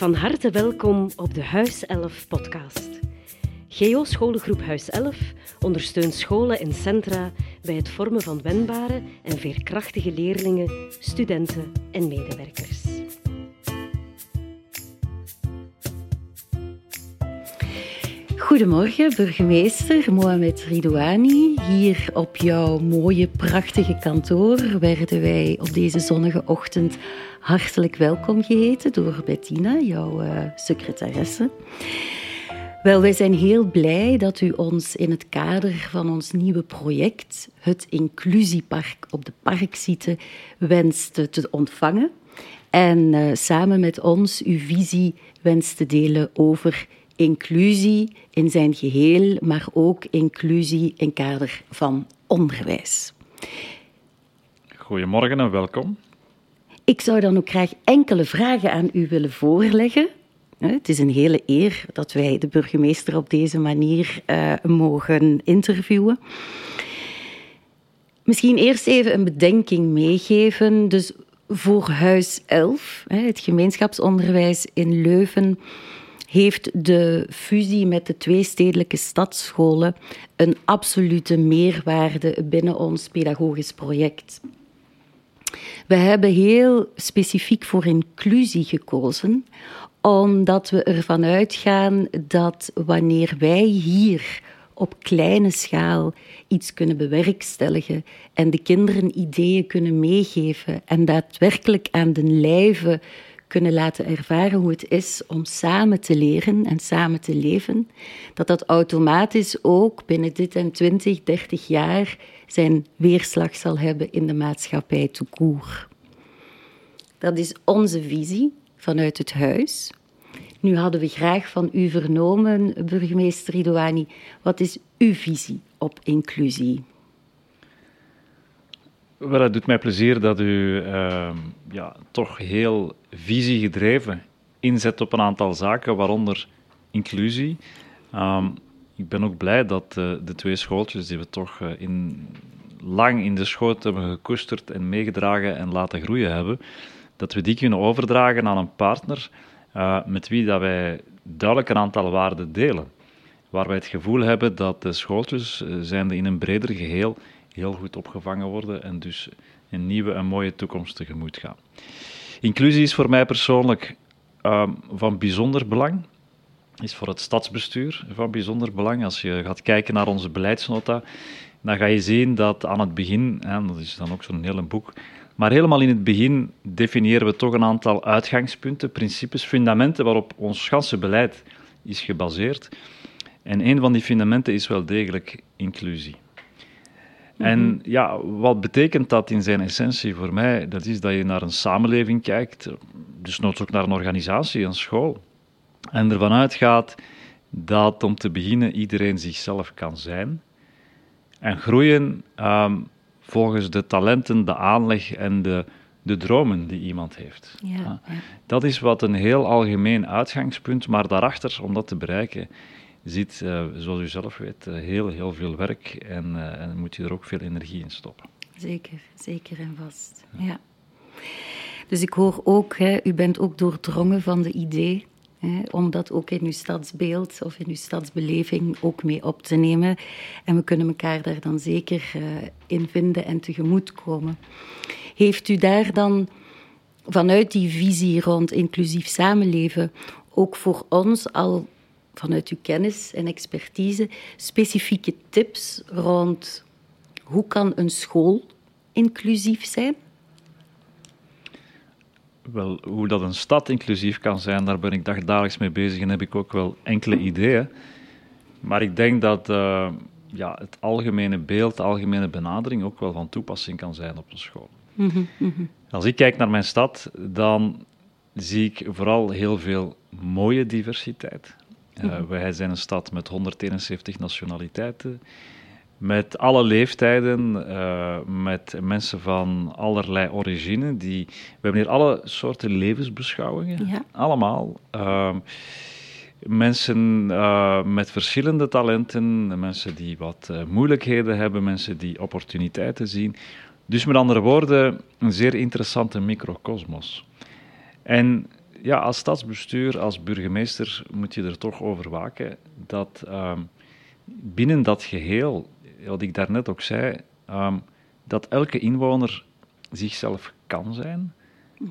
Van harte welkom op de Huis 11 podcast. GEO Scholengroep Huis 11 ondersteunt scholen en centra bij het vormen van wendbare en veerkrachtige leerlingen, studenten en medewerkers. Goedemorgen, burgemeester Mohamed Ridouani. Hier op jouw mooie, prachtige kantoor werden wij op deze zonnige ochtend hartelijk welkom geheten door Bettina, jouw uh, secretaresse. Wel, wij zijn heel blij dat u ons in het kader van ons nieuwe project, het Inclusiepark op de Parkzieten, wenst te ontvangen. En uh, samen met ons uw visie wenst te delen over inclusie in zijn geheel, maar ook inclusie in kader van onderwijs. Goedemorgen en welkom. Ik zou dan ook graag enkele vragen aan u willen voorleggen. Het is een hele eer dat wij de burgemeester op deze manier uh, mogen interviewen. Misschien eerst even een bedenking meegeven. Dus voor Huis 11, het gemeenschapsonderwijs in Leuven, heeft de fusie met de twee stedelijke stadsscholen een absolute meerwaarde binnen ons pedagogisch project. We hebben heel specifiek voor inclusie gekozen, omdat we ervan uitgaan dat wanneer wij hier op kleine schaal iets kunnen bewerkstelligen en de kinderen ideeën kunnen meegeven en daadwerkelijk aan de lijve kunnen laten ervaren hoe het is om samen te leren en samen te leven, dat dat automatisch ook binnen dit en 20, 30 jaar zijn weerslag zal hebben in de maatschappij toekoer. Dat is onze visie vanuit het huis. Nu hadden we graag van u vernomen, burgemeester Ridouani, wat is uw visie op inclusie? Wel, het doet mij plezier dat u uh, ja, toch heel visiegedreven inzet op een aantal zaken, waaronder inclusie. Um, ik ben ook blij dat uh, de twee schooltjes die we toch uh, in, lang in de schoot hebben gekoesterd en meegedragen en laten groeien hebben, dat we die kunnen overdragen aan een partner uh, met wie dat wij duidelijk een aantal waarden delen. Waar wij het gevoel hebben dat de schooltjes, zijnde in een breder geheel, heel goed opgevangen worden en dus een nieuwe en mooie toekomst tegemoet gaan. Inclusie is voor mij persoonlijk um, van bijzonder belang. Is voor het stadsbestuur van bijzonder belang. Als je gaat kijken naar onze beleidsnota, dan ga je zien dat aan het begin, en dat is dan ook zo'n hele boek, maar helemaal in het begin definiëren we toch een aantal uitgangspunten, principes, fundamenten waarop ons ganse beleid is gebaseerd. En een van die fundamenten is wel degelijk inclusie. En mhm. ja, wat betekent dat in zijn essentie voor mij? Dat is dat je naar een samenleving kijkt, dus noods ook naar een organisatie, een school. En ervan uitgaat dat om te beginnen iedereen zichzelf kan zijn en groeien um, volgens de talenten, de aanleg en de, de dromen die iemand heeft. Ja, ja. Dat is wat een heel algemeen uitgangspunt, maar daarachter, om dat te bereiken, zit, uh, zoals u zelf weet, uh, heel, heel veel werk en, uh, en, moet je er ook veel energie in stoppen. Zeker, zeker en vast. Ja. Dus ik hoor ook, hè, u bent ook doordrongen van de idee om dat ook in uw stadsbeeld of in uw stadsbeleving ook mee op te nemen. En we kunnen elkaar daar dan zeker in vinden en tegemoetkomen. Heeft u daar dan vanuit die visie rond inclusief samenleven ook voor ons al vanuit uw kennis en expertise specifieke tips rond hoe kan een school inclusief zijn? Wel, hoe dat een stad inclusief kan zijn, daar ben ik dagelijks mee bezig en heb ik ook wel enkele ideeën. Maar ik denk dat uh, ja, het algemene beeld, de algemene benadering ook wel van toepassing kan zijn op een school. Mm -hmm. Als ik kijk naar mijn stad, dan zie ik vooral heel veel mooie diversiteit. Uh, wij zijn een stad met 171 nationaliteiten, met alle leeftijden, uh, met mensen van allerlei origine. Die, we hebben hier alle soorten levensbeschouwingen, ja. allemaal. Uh, mensen uh, met verschillende talenten, mensen die wat moeilijkheden hebben, mensen die opportuniteiten zien. Dus met andere woorden, een zeer interessante microcosmos. En ja, als stadsbestuur, als burgemeester, moet je er toch over waken dat ehm, binnen dat geheel, wat ik daarnet ook zei, ehm, dat elke inwoner zichzelf kan zijn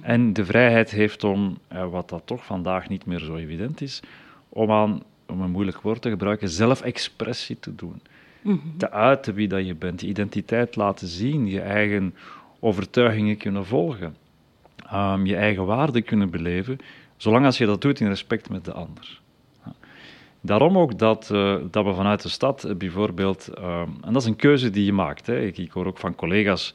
en de vrijheid heeft om, eh, wat dat toch vandaag niet meer zo evident is, om aan, om een moeilijk woord te gebruiken, zelfexpressie te doen. Te uiten wie dat je bent, je identiteit laten zien, je eigen overtuigingen kunnen volgen, um, je eigen waarde kunnen beleven, zolang als je dat doet in respect met de ander. Daarom ook dat, uh, dat we vanuit de stad uh, bijvoorbeeld, uh, en dat is een keuze die je maakt. Hè. Ik, ik, hoor ook van collega's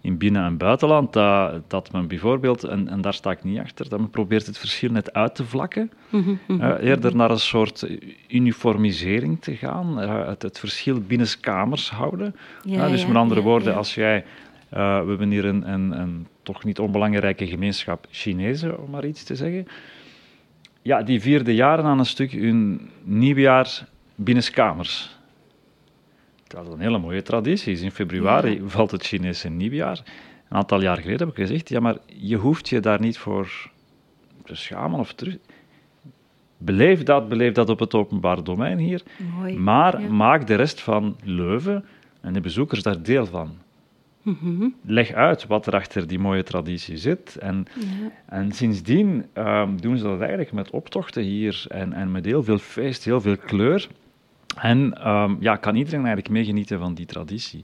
in binnen- en buitenland dat, dat men bijvoorbeeld, en, en, daar sta ik niet achter, dat men probeert het verschil net uit te vlakken. Mm -hmm. eerder naar een soort uniformisering te gaan, het, het, verschil binnen kamers houden. Ja, dus met andere ja, woorden, als jij we hebben hier een, een, een, toch niet onbelangrijke gemeenschap Chinezen, om maar iets te zeggen. Ja, die vierden jaren aan een stuk hun nieuwjaar binnenskamers. Dat is een hele mooie traditie. In februari ja. valt het Chinese nieuwjaar. Een aantal jaar geleden heb ik gezegd, ja, maar je hoeft je daar niet voor te schamen of terug... Beleef dat, beleef dat op het openbaar domein hier. Mooi, maar ja. maak de rest van Leuven en de bezoekers daar deel van. Mm -hmm. Leg uit wat er achter die mooie traditie zit. En, ja. en sindsdien um, doen ze dat eigenlijk met optochten hier en, en met heel veel feest, heel veel kleur. En um, ja, kan iedereen eigenlijk meegenieten van die traditie.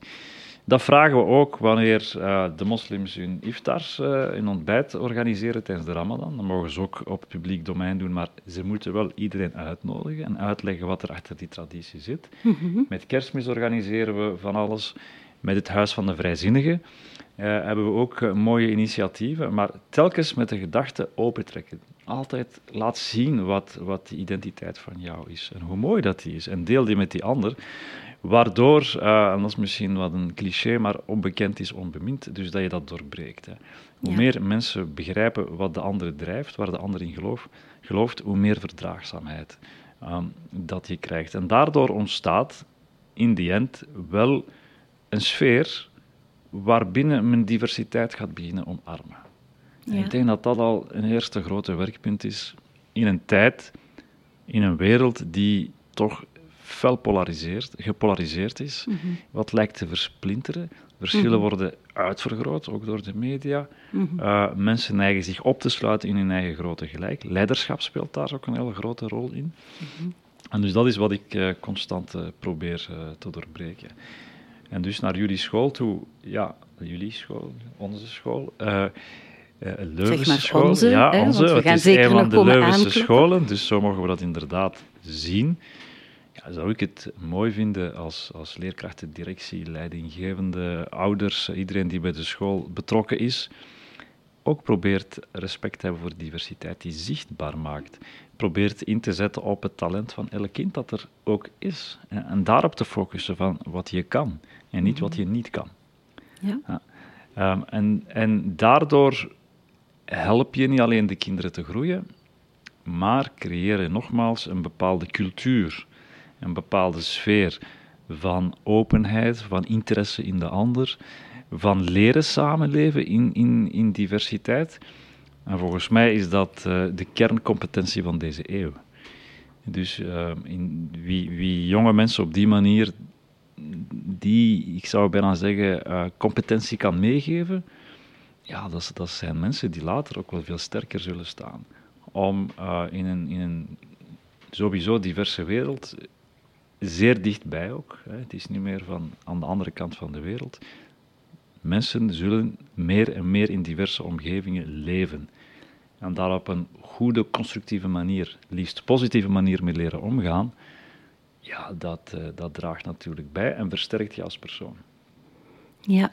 Dat vragen we ook wanneer uh, de moslims hun iftars, uh, hun ontbijt organiseren tijdens de ramadan. Dan mogen ze ook op publiek domein doen, maar ze moeten wel iedereen uitnodigen en uitleggen wat er achter die traditie zit. Mm -hmm. Met kerstmis organiseren we van alles. Met het Huis van de Vrijzinnigen uh, hebben we ook mooie initiatieven, maar telkens met de gedachte opentrekken. Altijd laat zien wat, wat de identiteit van jou is en hoe mooi dat die is. En deel die met die ander. Waardoor, uh, en dat is misschien wat een cliché, maar onbekend is onbemind, dus dat je dat doorbreekt. Hè. Hoe ja. meer mensen begrijpen wat de andere drijft, waar de ander in geloof, gelooft, hoe meer verdraagzaamheid um, dat je krijgt. En daardoor ontstaat in die end wel een sfeer waarbinnen men diversiteit gaat beginnen omarmen. Ja. Ik denk dat dat al een eerste grote werkpunt is in een tijd, in een wereld die toch fel polariseert, gepolariseerd is, mm -hmm. wat lijkt te versplinteren. Verschillen mm -hmm. worden uitvergroot, ook door de media. Mm -hmm. uh, mensen neigen zich op te sluiten in hun eigen grote gelijk. Leiderschap speelt daar ook een hele grote rol in. En dus dat is wat ik uh, constant uh, probeer te doorbreken. En dus naar jullie school toe, ja, jullie school, onze school. Uh, uh, Leuvense school, onze, ja, hè, onze. we het gaan is zeker een van de Leuvense scholen, dus zo mogen we dat inderdaad zien. Ja, zou ik het mooi vinden als, als leerkrachten, directie, leidinggevende, ouders, iedereen die bij de school betrokken is, ook probeert respect te hebben voor diversiteit, die zichtbaar maakt. Probeert in te zetten op het talent van elk kind dat er ook is. En, en daarop te focussen van wat je kan en niet wat je niet kan. Ja. Ja. Um, en, en daardoor help je niet alleen de kinderen te groeien, maar creëer je nogmaals een bepaalde cultuur, een bepaalde sfeer van openheid, van interesse in de ander, van leren samenleven in, in, in diversiteit. En volgens mij is dat uh, de kerncompetentie van deze eeuw. Dus uh, in, wie, wie jonge mensen op die manier die, ik zou bijna zeggen, uh, competentie kan meegeven, ja, dat, dat, zijn mensen die later ook wel veel sterker zullen staan. Om in, een, in sowieso diverse wereld, zeer dichtbij ook, hè, het is niet meer van aan de andere kant van de wereld, mensen zullen meer en meer in diverse omgevingen leven. En daar op een goede, constructieve manier, liefst positieve manier mee leren omgaan, ja, dat, uh, dat draagt natuurlijk bij en versterkt je als persoon. Ja,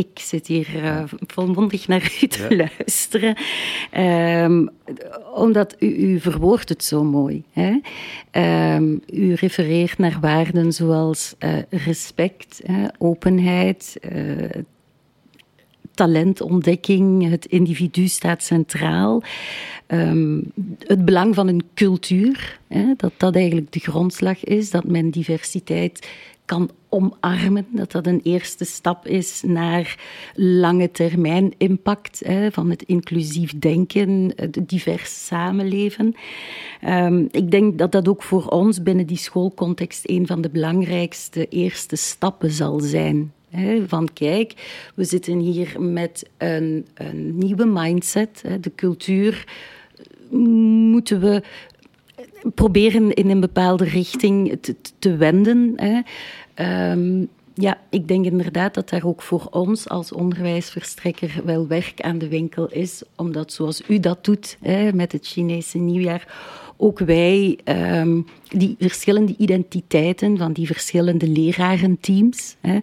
ik zit hier uh, volmondig naar u te ja. luisteren, um, omdat u, u verwoordt het zo mooi. Hè? Um, u refereert naar waarden zoals uh, respect, hè, openheid, talentontdekking, het individu staat centraal. Um, het belang van een cultuur, hè, dat dat eigenlijk de grondslag is, dat men diversiteit kan omarmen. Dat dat een eerste stap is naar lange termijn impact hè, van het inclusief denken, het divers samenleven. Um, ik denk dat dat ook voor ons binnen die schoolcontext een van de belangrijkste eerste stappen zal zijn. van kijk, we zitten hier met een, een nieuwe mindset. de cultuur moeten we proberen in een bepaalde richting te, te wenden. Hè. Um, ja, ik denk inderdaad dat daar ook voor ons als onderwijsverstrekker wel werk aan de winkel is, omdat zoals u dat doet hè, met het Chinese nieuwjaar, ook wij um, die verschillende identiteiten van die verschillende lerarenteams, hè,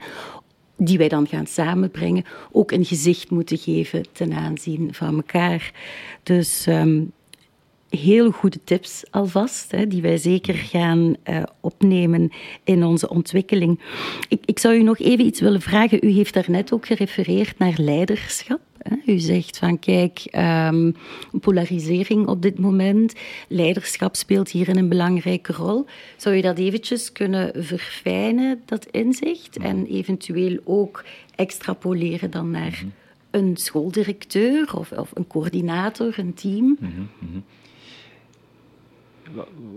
die wij dan gaan samenbrengen, ook een gezicht moeten geven ten aanzien van elkaar. Dus um, heel goede tips alvast, hè, die wij zeker gaan uh, opnemen in onze ontwikkeling. Ik, ik zou u nog even iets willen vragen. U heeft daarnet ook gerefereerd naar leiderschap. U zegt van kijk, um, polarisering op dit moment, leiderschap speelt hierin een belangrijke rol. Zou je dat eventjes kunnen verfijnen, dat inzicht, en eventueel ook extrapoleren dan naar mhm. een schooldirecteur of, of een coördinator, een team? Mm -hmm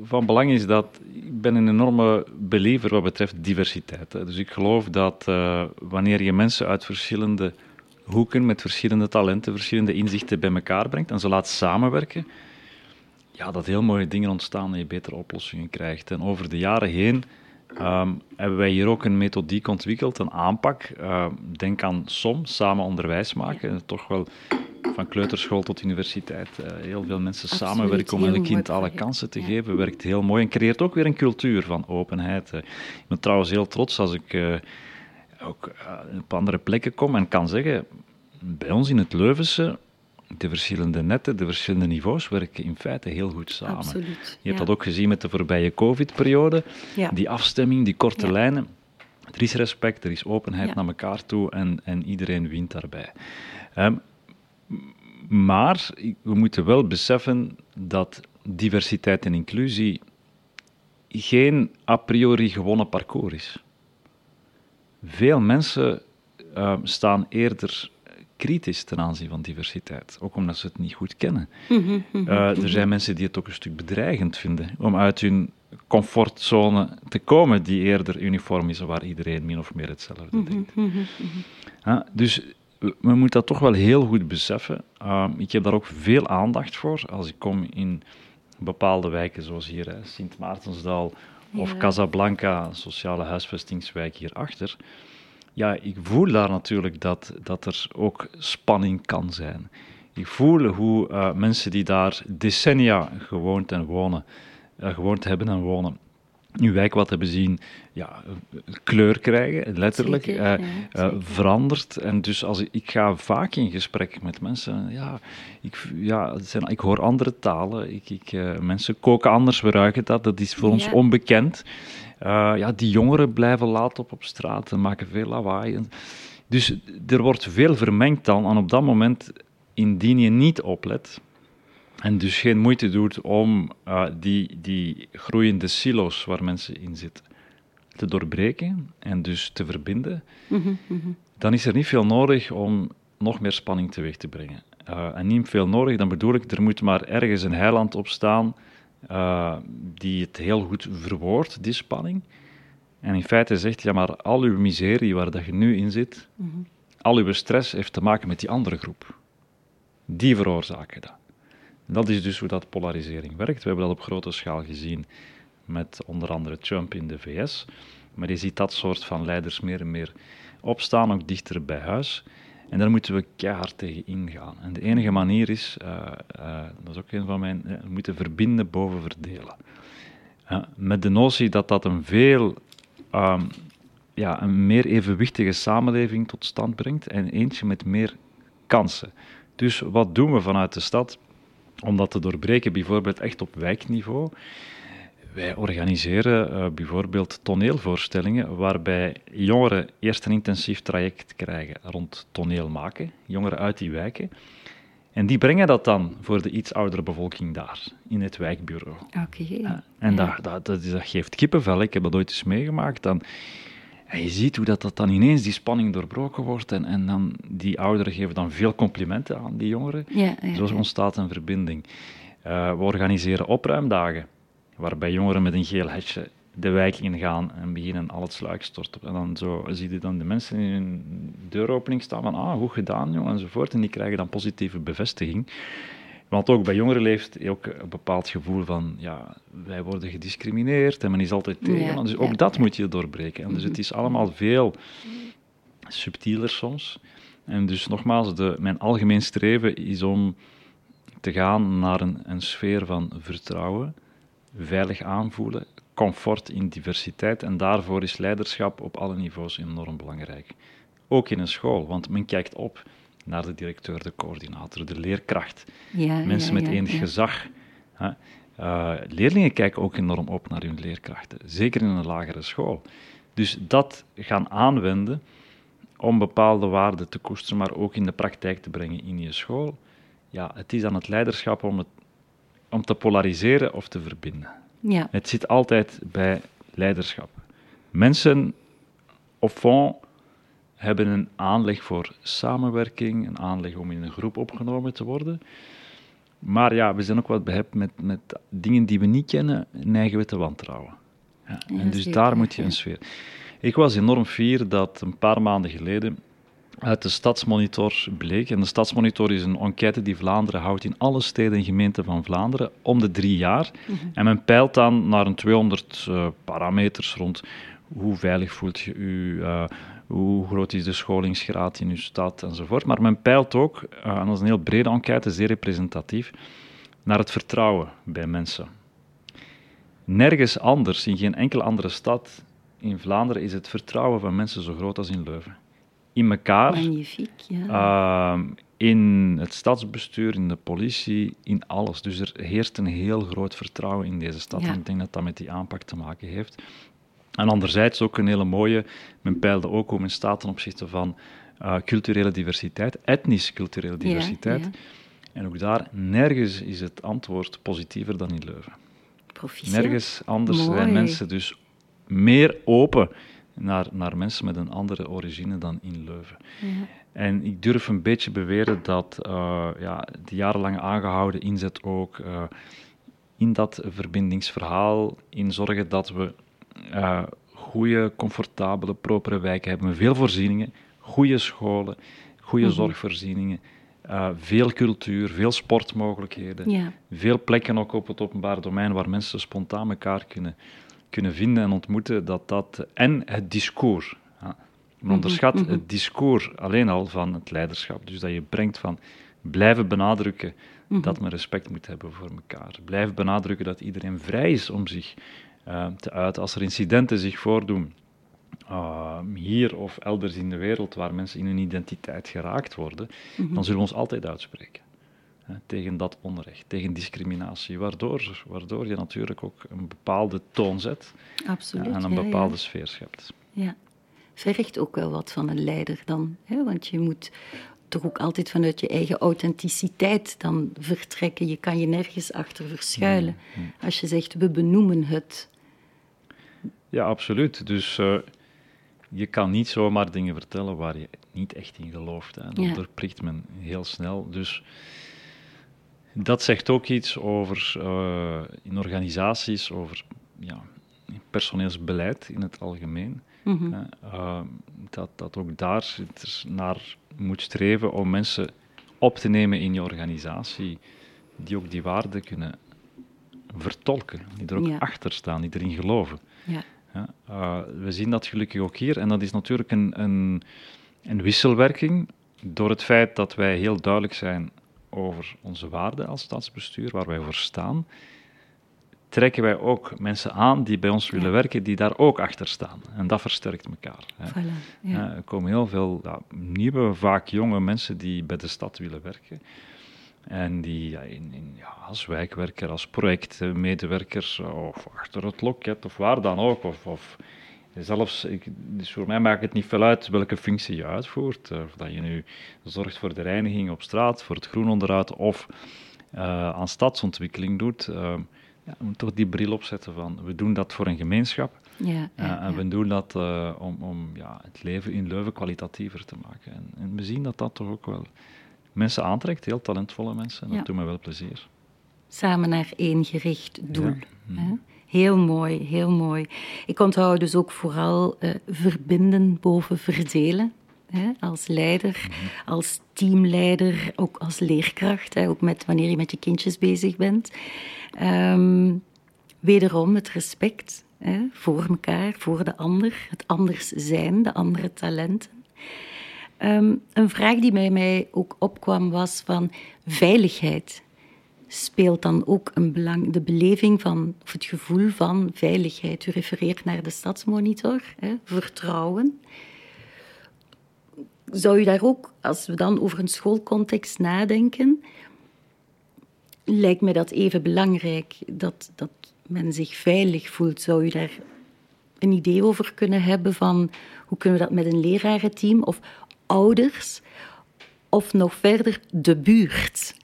van belang is dat ik ben een enorme believer wat betreft diversiteit. Dus ik geloof dat uh, wanneer je mensen uit verschillende hoeken met verschillende talenten, verschillende inzichten bij elkaar brengt en ze laat samenwerken, ja, dat heel mooie dingen ontstaan en je betere oplossingen krijgt. En over de jaren heen um, hebben wij hier ook een methodiek ontwikkeld, een aanpak. Uh, denk aan SOM, samen onderwijs maken. Toch wel van kleuterschool tot universiteit. Uh, heel veel mensen Absoluut, samenwerken om elk kind alle kansen te geven. Werkt heel mooi en creëert ook weer een cultuur van openheid. Ik ben trouwens heel trots als ik uh, ook op andere plekken kom en kan zeggen, bij ons in het Leuvense de verschillende netten, de verschillende niveaus werken in feite heel goed samen. Absoluut, Je hebt dat ook gezien met de voorbije COVID-periode. Ja. Die afstemming, die korte ja. lijnen. Er is respect, er is openheid naar elkaar toe en, en iedereen wint daarbij. Um, maar we moeten wel beseffen dat diversiteit en inclusie geen a priori gewonnen parcours is. Veel mensen uh, staan eerder kritisch ten aanzien van diversiteit, ook omdat ze het niet goed kennen. Mm -hmm, uh, er zijn mensen die het ook een stuk bedreigend vinden om uit hun comfortzone te komen, die eerder uniform is, waar iedereen min of meer hetzelfde denkt. -hmm. uh, dus we moeten dat toch wel heel goed beseffen. Uh, ik heb daar ook veel aandacht voor als ik kom in bepaalde wijken, zoals hier Sint Maartensdal of ja. Casablanca, sociale huisvestingswijk hierachter ja, ik voel daar natuurlijk dat, dat er ook spanning kan zijn. Ik voel hoe uh, mensen die daar decennia gewoond en wonen, uh, gewoond hebben en wonen, nu wijk wat hebben zien, ja, kleur krijgen, letterlijk, zeker, uh, ja, verandert. En dus als ik, ik, ga vaak in gesprek met mensen, ja, ik, ja, zijn, ik hoor andere talen, ik, ik, mensen koken anders, we ruiken dat, dat is voor ons onbekend. Ja, die jongeren blijven laat op op straat en maken veel lawaai. Dus er wordt veel vermengd dan. En op dat moment, indien je niet oplet en dus geen moeite doet om uh, die, die groeiende silo's waar mensen in zitten te doorbreken en dus te verbinden, mm -hmm. dan is er niet veel nodig om nog meer spanning teweeg te brengen. Uh, en niet veel nodig, dan bedoel ik, er moet maar ergens een heiland op staan uh, die het heel goed verwoordt, die spanning. En in feite zegt, ja, maar al uw miserie waar dat je nu in zit, mm -hmm. al uw stress heeft te maken met die andere groep. Die veroorzaken dat. Dat is dus hoe dat polarisering werkt. We hebben dat op grote schaal gezien met onder andere Trump in de VS. Maar je ziet dat soort van leiders meer en meer opstaan, ook dichter bij huis. En daar moeten we keihard tegen ingaan. En de enige manier is, uh, uh, dat is ook een van mijn, uh, we moeten verbinden boven verdelen. met de notie dat dat een veel, um, ja, een meer evenwichtige samenleving tot stand brengt en eentje met meer kansen. Dus wat doen we vanuit de stad om dat te doorbreken, bijvoorbeeld echt op wijkniveau? Wij organiseren uh, bijvoorbeeld toneelvoorstellingen waarbij jongeren eerst een intensief traject krijgen rond toneel maken, jongeren uit die wijken. En die brengen dat dan voor de iets oudere bevolking daar, in het wijkbureau. Oké. Okay. Uh, en ja. dat, dat, dat, dat, geeft kippenvel. Ik heb dat ooit eens meegemaakt. Dan, En je ziet hoe dat, dat dan ineens die spanning doorbroken wordt en, en dan die ouderen geven dan veel complimenten aan die jongeren. Ja, ja, Zo ontstaat een verbinding. Eh, we organiseren opruimdagen, waarbij jongeren met een geel hesje de wijk ingaan en beginnen al het sluikstort op. En dan zo zie je dan de mensen in hun deuropening staan van ah, goed gedaan, jongen, enzovoort. En die krijgen dan positieve bevestiging. Want ook bij jongeren leeft ook een bepaald gevoel van, ja, wij worden gediscrimineerd en men is altijd tegen. Ja, dus ook ja, dat ja. moet je doorbreken. En dus het is allemaal veel subtieler soms. En dus nogmaals, de, mijn algemeen streven is om te gaan naar een, een sfeer van vertrouwen, veilig aanvoelen, comfort in diversiteit. En daarvoor is leiderschap op alle niveaus enorm belangrijk. Ook in een school, want men kijkt op naar de directeur, de coördinator, de leerkracht, Ja, mensen ja, met enig gezag. Hè. Eh, leerlingen kijken ook enorm op naar hun leerkrachten, zeker in een lagere school. Dus dat gaan aanwenden om bepaalde waarden te koesteren, maar ook in de praktijk te brengen in je school. Ja, het is aan het leiderschap om, het, om te polariseren of te verbinden. Ja, Het zit altijd bij leiderschap. Mensen, op fond, hebben een aanleg voor samenwerking, een aanleg om in een groep opgenomen te worden. Maar ja, we zijn ook wat behept met, met dingen die we niet kennen, neigen we te wantrouwen. Ja, Ja, en dus zeker, daar moet je een sfeer. Ik was enorm fier dat een paar maanden geleden uit de Stadsmonitor bleek. En de Stadsmonitor is een enquête die Vlaanderen houdt in alle steden en gemeenten van Vlaanderen om de drie jaar. En men peilt dan naar een 200 eh, parameters rond hoe veilig voelt je u, eh, hoe groot is de scholingsgraad in uw stad enzovoort. Maar men peilt ook, eh, en dat is een heel brede enquête, zeer representatief, naar het vertrouwen bij mensen. Nergens anders, in geen enkele andere stad in Vlaanderen, is het vertrouwen van mensen zo groot als in Leuven. In elkaar, magnifiek. Ja. Ehm, in het stadsbestuur, in de politie, in alles. Dus er heerst een heel groot vertrouwen in deze stad. Ja. En ik denk dat dat met die aanpak te maken heeft. En anderzijds ook een hele mooie, men peilde ook hoe men staat ten opzichte van eh, culturele diversiteit, etnisch-culturele Ja, diversiteit. ja. En ook daar, nergens is het antwoord positiever dan in Leuven. Proficiat. Nergens anders Mooi. zijn mensen dus meer open naar, naar mensen met een andere origine dan in Leuven. Ja. En ik durf een beetje beweren dat eh, ja, de jarenlange aangehouden inzet ook eh, in dat verbindingsverhaal, in zorgen dat we eh goede, comfortabele, propere wijken hebben, veel voorzieningen, goede scholen, goede Mhm. zorgvoorzieningen, eh, veel cultuur, veel sportmogelijkheden, Ja. veel plekken ook op het openbaar domein waar mensen spontaan elkaar kunnen, kunnen vinden en ontmoeten. Dat dat, en het discours. Ja. Men onderschat mhm. het discours alleen al van het leiderschap. Dus dat je brengt van blijven benadrukken Mhm. dat men respect moet hebben voor elkaar. Blijven benadrukken dat iedereen vrij is om zich eh, te uiten. Als er incidenten zich voordoen, uh, hier of elders in de wereld, waar mensen in hun identiteit geraakt worden, Mhm. dan zullen we ons altijd uitspreken. Hè, tegen dat onrecht, tegen discriminatie, waardoor, waardoor je natuurlijk ook een bepaalde toon zet Absoluut. en een ja, ja. bepaalde sfeer schept. Ja, vergt ook wel wat van een leider dan. Hè? Want je moet toch ook altijd vanuit je eigen authenticiteit dan vertrekken. Je kan je nergens achter verschuilen. Als je zegt, we benoemen het. Ja, absoluut. Dus eh, je kan niet zomaar dingen vertellen waar je niet echt in gelooft. Hè. Dat Ja. men heel snel. Dus dat zegt ook iets over uh, in organisaties, over ja, personeelsbeleid in het algemeen. Mhm. Uh, dat, dat ook daar naar moet streven om mensen op te nemen in je organisatie, die ook die waarden kunnen vertolken, die er ook Ja. achter staan, die erin geloven. Ja. Ja, uh, we zien dat gelukkig ook hier. En dat is natuurlijk een, een, een, wisselwerking door het feit dat wij heel duidelijk zijn over onze waarden als stadsbestuur, waar wij voor staan. Trekken wij ook mensen aan die bij ons willen Ja. werken, die daar ook achter staan. En dat versterkt elkaar. Hè. Voilà, ja. Er komen heel veel ja, nieuwe, vaak jonge mensen die bij de stad willen werken. En die ja, in, in, ja, als wijkwerker, als projectmedewerker of achter het loket of waar dan ook. Of, of zelfs, ik, dus voor mij maakt het niet veel uit welke functie je uitvoert. Of dat je nu zorgt voor de reiniging op straat, voor het groenonderhoud of uh, aan stadsontwikkeling doet. Uh, ja, we moeten toch die bril opzetten van we doen dat voor een gemeenschap. Ja, eh, en we doen dat eh, om, om ja, het leven in Leuven kwalitatiever te maken. En, en we zien dat dat toch ook wel mensen aantrekt, heel talentvolle mensen. En dat doet me wel plezier. Samen naar één gericht doel. Ja. Mhm. hè. Heel mooi, heel mooi. Ik onthoud dus ook vooral eh, verbinden boven verdelen. Hè, als leider, Mhm. als teamleider, ook als leerkracht, hè, ook met, wanneer je met je kindjes bezig bent. Ehm, wederom het respect hè, voor elkaar, voor de ander, het anders zijn, de andere talenten. Ehm, een vraag die bij mij ook opkwam was van veiligheid. Speelt dan ook een belang, de beleving van, of het gevoel van veiligheid? U refereert naar de stadsmonitor, hè, vertrouwen. Zou u daar ook, als we dan over een schoolcontext nadenken, lijkt mij dat even belangrijk, dat, dat men zich veilig voelt. Zou u daar een idee over kunnen hebben van hoe kunnen we dat met een lerarenteam of ouders of nog verder de buurt?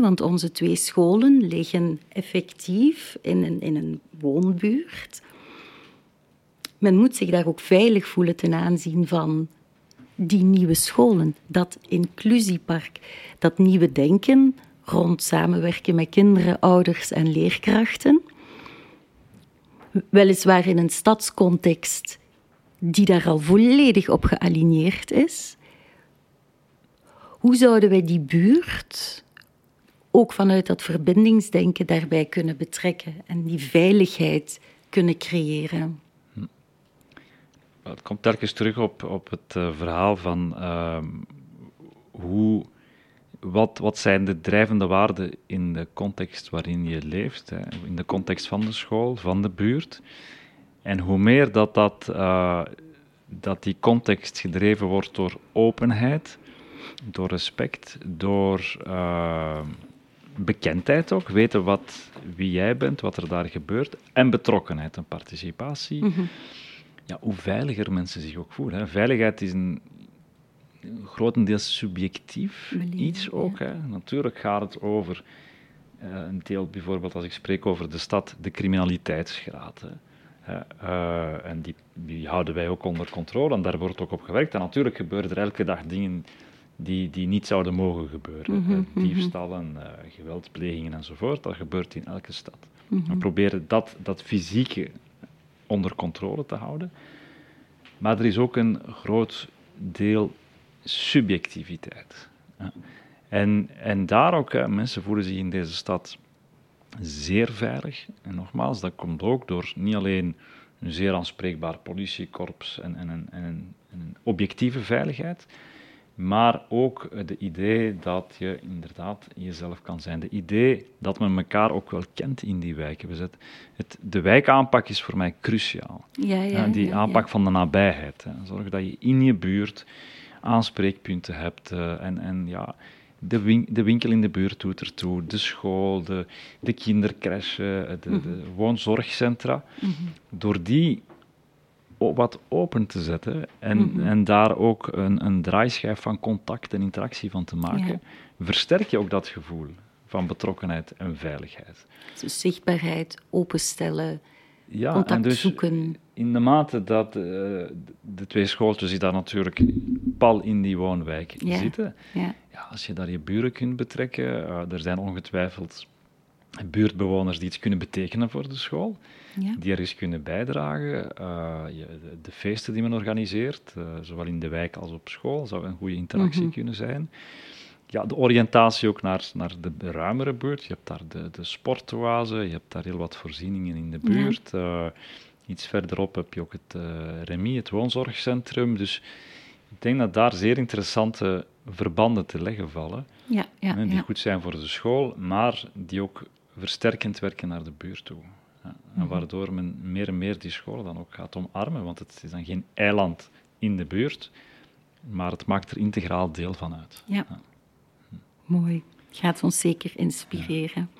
Want onze twee scholen liggen effectief in een, in een woonbuurt. Men moet zich daar ook veilig voelen ten aanzien van die nieuwe scholen, dat inclusiepark, dat nieuwe denken rond samenwerken met kinderen, ouders en leerkrachten. Weliswaar in een stadscontext die daar al volledig op gealigneerd is. Hoe zouden wij die buurt ook vanuit dat verbindingsdenken daarbij kunnen betrekken en die veiligheid kunnen creëren? Het komt telkens terug op, op het eh, verhaal van ehm, hoe, wat, wat zijn de drijvende waarden in de context waarin je leeft, hè, in de context van de school, van de buurt. En hoe meer dat, dat, eh, dat die context gedreven wordt door openheid, door respect, door eh, bekendheid ook, weten wat, wie jij bent, wat er daar gebeurt, en betrokkenheid en participatie ja, hoe veiliger mensen zich ook voelen. Hè. Veiligheid is een grotendeels subjectief iets ook. Hè. Natuurlijk gaat het over eh, een deel, bijvoorbeeld als ik spreek over de stad, de criminaliteitsgraad. Hè. Eh, en die, die houden wij ook onder controle en daar wordt ook op gewerkt. En natuurlijk gebeuren er elke dag dingen die, die niet zouden mogen gebeuren. Mhm, mhm. Diefstallen, eh, geweldplegingen enzovoort, dat gebeurt in elke stad. Mhm. We proberen dat, dat fysieke onder controle te houden. Maar er is ook een groot deel subjectiviteit. En, en daar ook, mensen voelen zich in deze stad zeer veilig. En nogmaals, dat komt ook door niet alleen een zeer aanspreekbaar politiekorps en, en, en, en een, en een objectieve veiligheid, maar ook het idee dat je inderdaad jezelf kan zijn. De idee dat men elkaar ook wel kent in die wijken. We zetten het, de wijkaanpak is voor mij cruciaal. Ja, ja, die ja, aanpak van de nabijheid. Hè. Zorg dat je in je buurt aanspreekpunten hebt. eh, en, en ja, de, win- de winkel in de buurt doet ertoe, de school, de, de kindercrash, eh, de, de woonzorgcentra. Door die wat open te zetten en, Mhm. en daar ook een, een draaischijf van contact en interactie van te maken, versterk je ook dat gevoel van betrokkenheid en veiligheid. Dus zichtbaarheid, openstellen, Ja, contact en dus zoeken. in de mate dat eh, de twee schooltjes die daar natuurlijk pal in die woonwijk Ja. zitten, Ja. ja, als je daar je buren kunt betrekken, eh, er zijn ongetwijfeld buurtbewoners die iets kunnen betekenen voor de school, Ja. die ergens kunnen bijdragen. Eh, je- de, feesten die men organiseert, zowel in de wijk als op school, zou een goede interactie Mhm. kunnen zijn. Ja, de oriëntatie ook naar, naar de ruimere buurt. Je hebt daar de, de sportoase, je hebt daar heel wat voorzieningen in de Ja. buurt. Eh, iets verderop heb je ook het uh, Remy, het woonzorgcentrum. Dus ik denk dat daar zeer interessante verbanden te leggen vallen. Ja, ja, die ja. goed zijn voor de school, maar die ook versterkend werken naar de buurt toe. Ja, en Mhm. waardoor men meer en meer die scholen dan ook gaat omarmen, want het is dan geen eiland in de buurt, maar het maakt er integraal deel van uit. Ja. Mooi. Gaat ons zeker inspireren.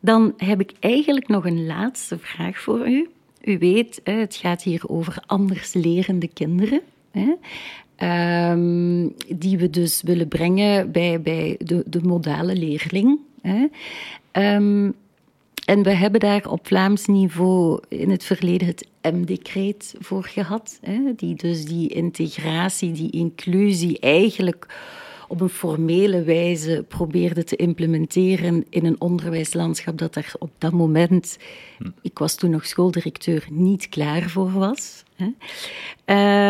Dan heb ik eigenlijk nog een laatste vraag voor u. U weet, het gaat hier over anders lerende kinderen. Ehm, die we dus willen brengen bij, bij de, de modale leerling. Ehm, en we hebben daar op Vlaams niveau in het verleden het M-decreet voor gehad. Die dus die integratie, die inclusie eigenlijk op een formele wijze probeerde te implementeren in een onderwijslandschap dat er op dat moment, ik was toen nog schooldirecteur, niet klaar voor was. Hè.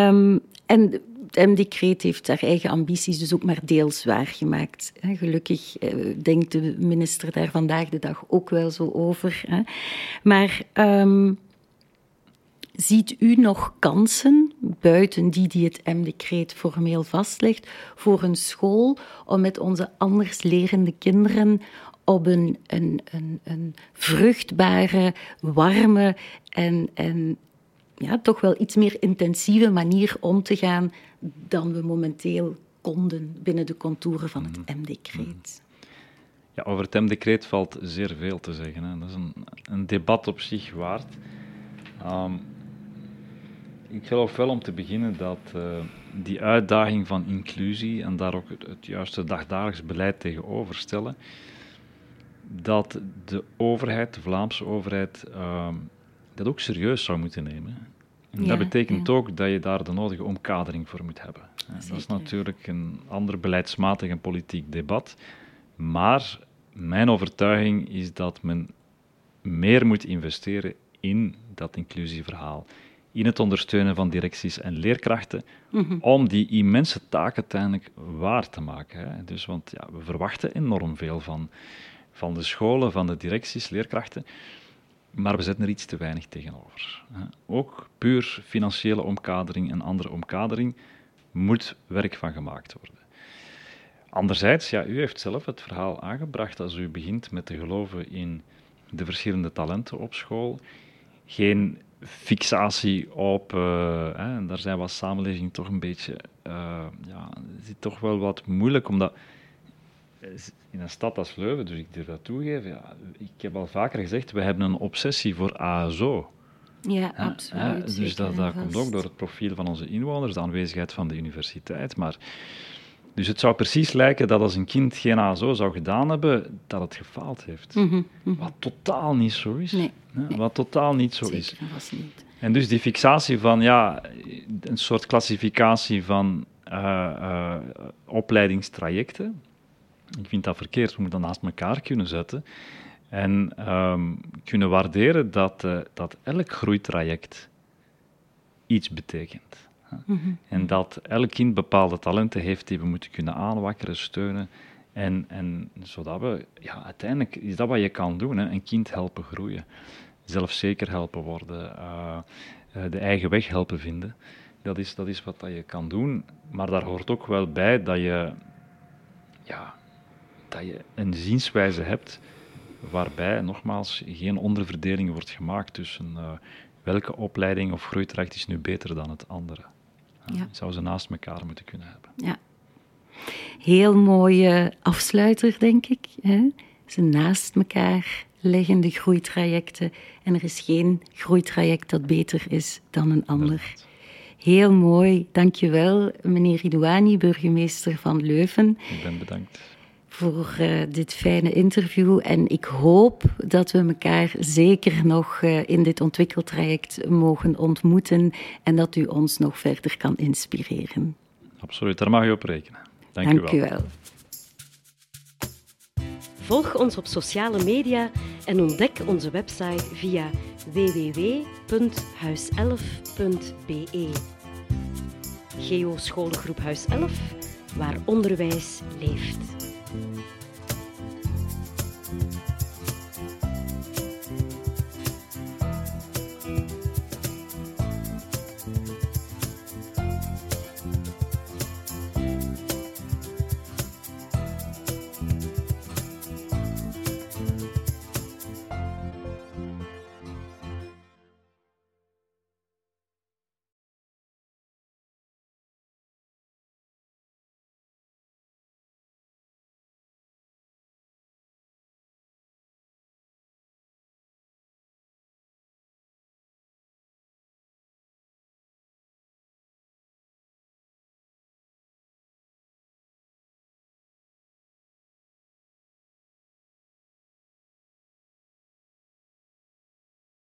Um, en het M-decreet heeft haar eigen ambities dus ook maar deels waargemaakt. Gelukkig eh, denkt de minister daar vandaag de dag ook wel zo over. Maar um, ziet u nog kansen, buiten die die het M-decreet formeel vastlegt, voor een school om met onze anders lerende kinderen op een, een, een, een vruchtbare, warme en, en ja, toch wel iets meer intensieve manier om te gaan dan we momenteel konden binnen de contouren van het mhm. M-decreet. Ja, over het M-decreet valt zeer veel te zeggen. Hè. Dat is een, een debat op zich waard. Um, ik geloof wel om te beginnen dat uh, die uitdaging van inclusie en daar ook het, het juiste dagdagelijks beleid tegenover stellen, dat de overheid, de Vlaamse overheid, uh, dat ook serieus zou moeten nemen. En dat betekent ook dat je daar de nodige omkadering voor moet hebben. dat is natuurlijk een ander beleidsmatig en politiek debat. Maar mijn overtuiging is dat men meer moet investeren in dat inclusieverhaal. In het ondersteunen van directies en leerkrachten, mhm. om die immense taak uiteindelijk waar te maken. Hè. Dus, want ja, we verwachten enorm veel van, van de scholen, van de directies, leerkrachten. Maar we zetten er iets te weinig tegenover. Ook puur financiële omkadering en andere omkadering moet werk van gemaakt worden. Anderzijds, ja, u heeft zelf het verhaal aangebracht als u begint met te geloven in de verschillende talenten op school. Geen fixatie op, uh, hè, en daar zijn we als samenleving toch een beetje, uh, ja, het is toch wel wat moeilijk, omdat in een stad als Leuven, dus ik durf dat toegeven, ja, ik heb al vaker gezegd, we hebben een obsessie voor ASO. Ja, absoluut. dus dat, dat komt ook door het profiel van onze inwoners, de aanwezigheid van de universiteit. Maar, dus het zou precies lijken dat als een kind geen ASO zou gedaan hebben, dat het gefaald heeft. Mhm, mhm. Wat totaal niet zo is. Nee, Wat totaal niet zo is. Niet. En dus die fixatie van, ja, een soort klassificatie van uh, uh, opleidingstrajecten, ik vind dat verkeerd. We moeten dat naast elkaar kunnen zetten en um, kunnen waarderen dat, uh, dat elk groeitraject iets betekent. Mhm. En dat elk kind bepaalde talenten heeft die we moeten kunnen aanwakkeren, steunen. En, en zodat we, ja, uiteindelijk is dat wat je kan doen: hè? een kind helpen groeien, zelfzeker helpen worden, uh, uh, de eigen weg helpen vinden. Dat is, dat is wat dat je kan doen, maar daar hoort ook wel bij dat je ja, dat je een zienswijze hebt waarbij, nogmaals, geen onderverdeling wordt gemaakt tussen uh, welke opleiding of groeitraject is nu beter dan het andere. Ja. Zou ze naast elkaar moeten kunnen hebben. Ja. Heel mooie afsluiter, denk ik. Hè? Ze naast elkaar liggende groeitrajecten en er is geen groeitraject dat beter is dan een ander. Heel mooi, dankjewel meneer Ridouani, burgemeester van Leuven. Ik ben bedankt voor uh, dit fijne interview. En ik hoop dat we elkaar zeker nog uh, in dit ontwikkeltraject mogen ontmoeten en dat u ons nog verder kan inspireren. Absoluut, daar mag je op rekenen. Dank, Dank u wel. wel. Volg ons op sociale media en ontdek onze website via www.huis11.be. Geo Scholengroep Huis 11, waar onderwijs leeft. Thank you.